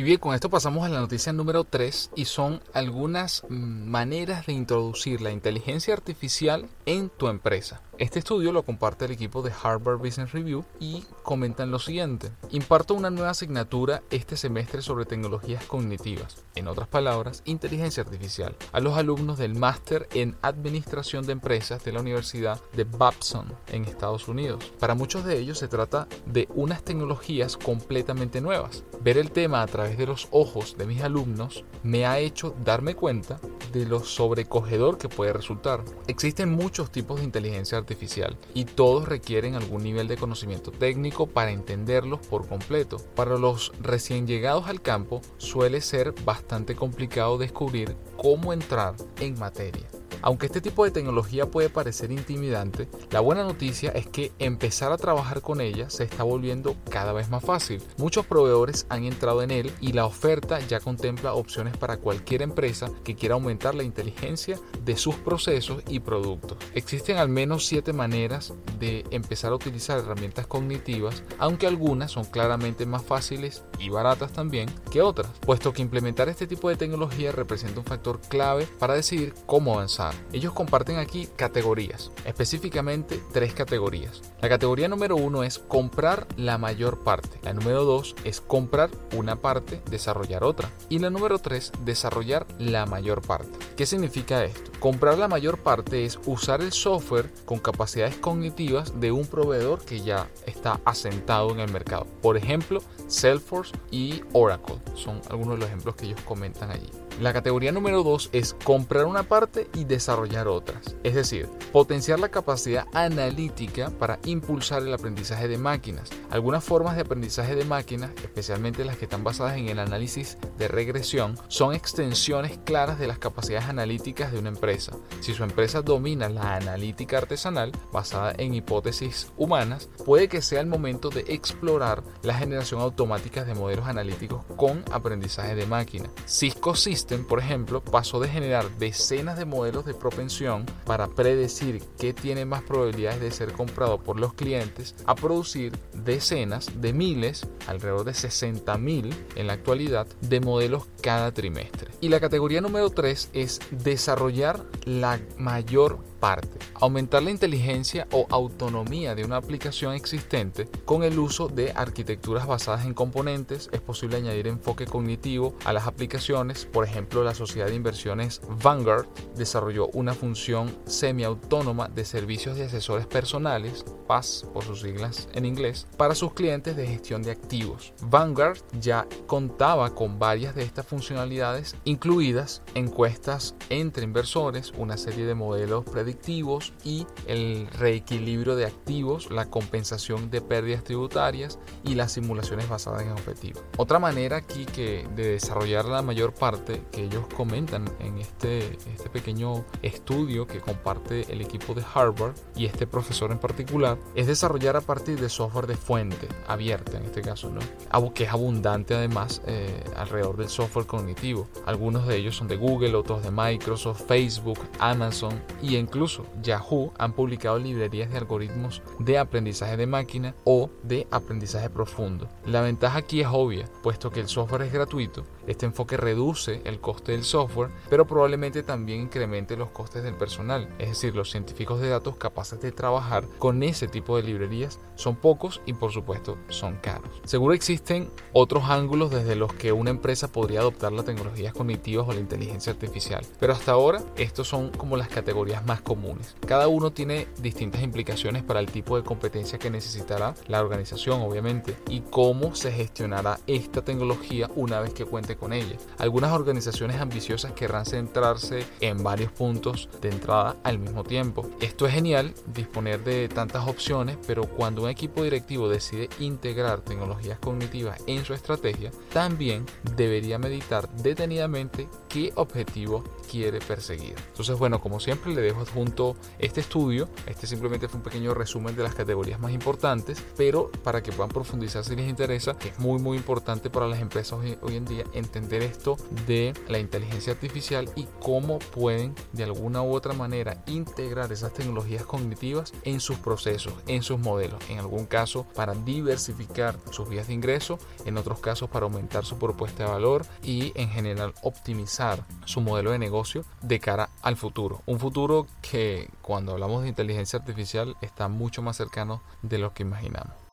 Y bien, con esto pasamos a la noticia número 3 y son algunas maneras de introducir la inteligencia artificial en tu empresa. Este estudio lo comparte el equipo de Harvard Business Review y comentan lo siguiente. Imparto una nueva asignatura este semestre sobre tecnologías cognitivas, en otras palabras, inteligencia artificial, a los alumnos del máster en Administración de Empresas de la Universidad de Babson en Estados Unidos. Para muchos de ellos se trata de unas tecnologías completamente nuevas. Ver el tema a través de los ojos de mis alumnos me ha hecho darme cuenta de lo sobrecogedor que puede resultar. Existen muchos tipos de inteligencia artificial y todos requieren algún nivel de conocimiento técnico para entenderlos por completo. Para los recién llegados al campo suele ser bastante complicado descubrir cómo entrar en materia. Aunque este tipo de tecnología puede parecer intimidante, la buena noticia es que empezar a trabajar con ella se está volviendo cada vez más fácil. Muchos proveedores han entrado en él y la oferta ya contempla opciones para cualquier empresa que quiera aumentar la inteligencia de sus procesos y productos. Existen al menos siete maneras de empezar a utilizar herramientas cognitivas, aunque algunas son claramente más fáciles y baratas también que otras, puesto que implementar este tipo de tecnología representa un factor clave para decidir cómo avanzar. Ellos comparten aquí categorías, específicamente tres categorías. La categoría número uno es comprar la mayor parte. La número dos es comprar una parte, desarrollar otra. Y la número tres, desarrollar la mayor parte. ¿Qué significa esto? Comprar la mayor parte es usar el software con capacidades cognitivas de un proveedor que ya está asentado en el mercado. Por ejemplo, Salesforce y Oracle son algunos de los ejemplos que ellos comentan allí. La categoría número 2 es comprar una parte y desarrollar otras, es decir, potenciar la capacidad analítica para impulsar el aprendizaje de máquinas. Algunas formas de aprendizaje de máquinas, especialmente las que están basadas en el análisis de regresión, son extensiones claras de las capacidades analíticas de una empresa. Si su empresa domina la analítica artesanal, basada en hipótesis humanas, puede que sea el momento de explorar la generación automática de modelos analíticos con aprendizaje de máquina. Cisco Systems por ejemplo, pasó de generar decenas de modelos de propensión para predecir qué tiene más probabilidades de ser comprado por los clientes a producir decenas de miles, alrededor de 60 mil en la actualidad, de modelos cada trimestre. Y la categoría número 3 es desarrollar la mayor parte. Aumentar la inteligencia o autonomía de una aplicación existente con el uso de arquitecturas basadas en componentes. Es posible añadir enfoque cognitivo a las aplicaciones. Por ejemplo, la sociedad de inversiones Vanguard desarrolló una función semiautónoma de servicios de asesores personales, PAS por sus siglas en inglés, para sus clientes de gestión de activos. Vanguard ya contaba con varias de estas funcionalidades, incluidas encuestas entre inversores, una serie de modelos predictivos y el reequilibrio de activos, la compensación de pérdidas tributarias y las simulaciones basadas en objetivos. Otra manera aquí que de desarrollar la mayor parte que ellos comentan en este, este pequeño estudio que comparte el equipo de Harvard y este profesor en particular es desarrollar a partir de software de fuente abierta en este caso, ¿no? que es abundante además eh, alrededor del software cognitivo. Algunos de ellos son de Google, otros de Microsoft, Facebook, Amazon y incluso Incluso Yahoo han publicado librerías de algoritmos de aprendizaje de máquina o de aprendizaje profundo. La ventaja aquí es obvia, puesto que el software es gratuito, este enfoque reduce el coste del software, pero probablemente también incremente los costes del personal, es decir, los científicos de datos capaces de trabajar con ese tipo de librerías son pocos y por supuesto son caros. Seguro existen otros ángulos desde los que una empresa podría adoptar las tecnologías cognitivas o la inteligencia artificial, pero hasta ahora estos son como las categorías más comunes. Cada uno tiene distintas implicaciones para el tipo de competencia que necesitará la organización, obviamente, y cómo se gestionará esta tecnología una vez que cuente con ella. Algunas organizaciones ambiciosas querrán centrarse en varios puntos de entrada al mismo tiempo. Esto es genial, disponer de tantas opciones, pero cuando un equipo directivo decide integrar tecnologías cognitivas en su estrategia, también debería meditar detenidamente qué objetivo quiere perseguir. Entonces, bueno, como siempre le dejo este estudio. Este simplemente fue un pequeño resumen de las categorías más importantes, pero para que puedan profundizar si les interesa, es muy muy importante para las empresas hoy, hoy en día entender esto de la inteligencia artificial y cómo pueden de alguna u otra manera integrar esas tecnologías cognitivas en sus procesos, en sus modelos. En algún caso para diversificar sus vías de ingreso, en otros casos para aumentar su propuesta de valor y en general optimizar su modelo de negocio de cara al futuro. Un futuro que cuando hablamos de inteligencia artificial está mucho más cercano de lo que imaginamos.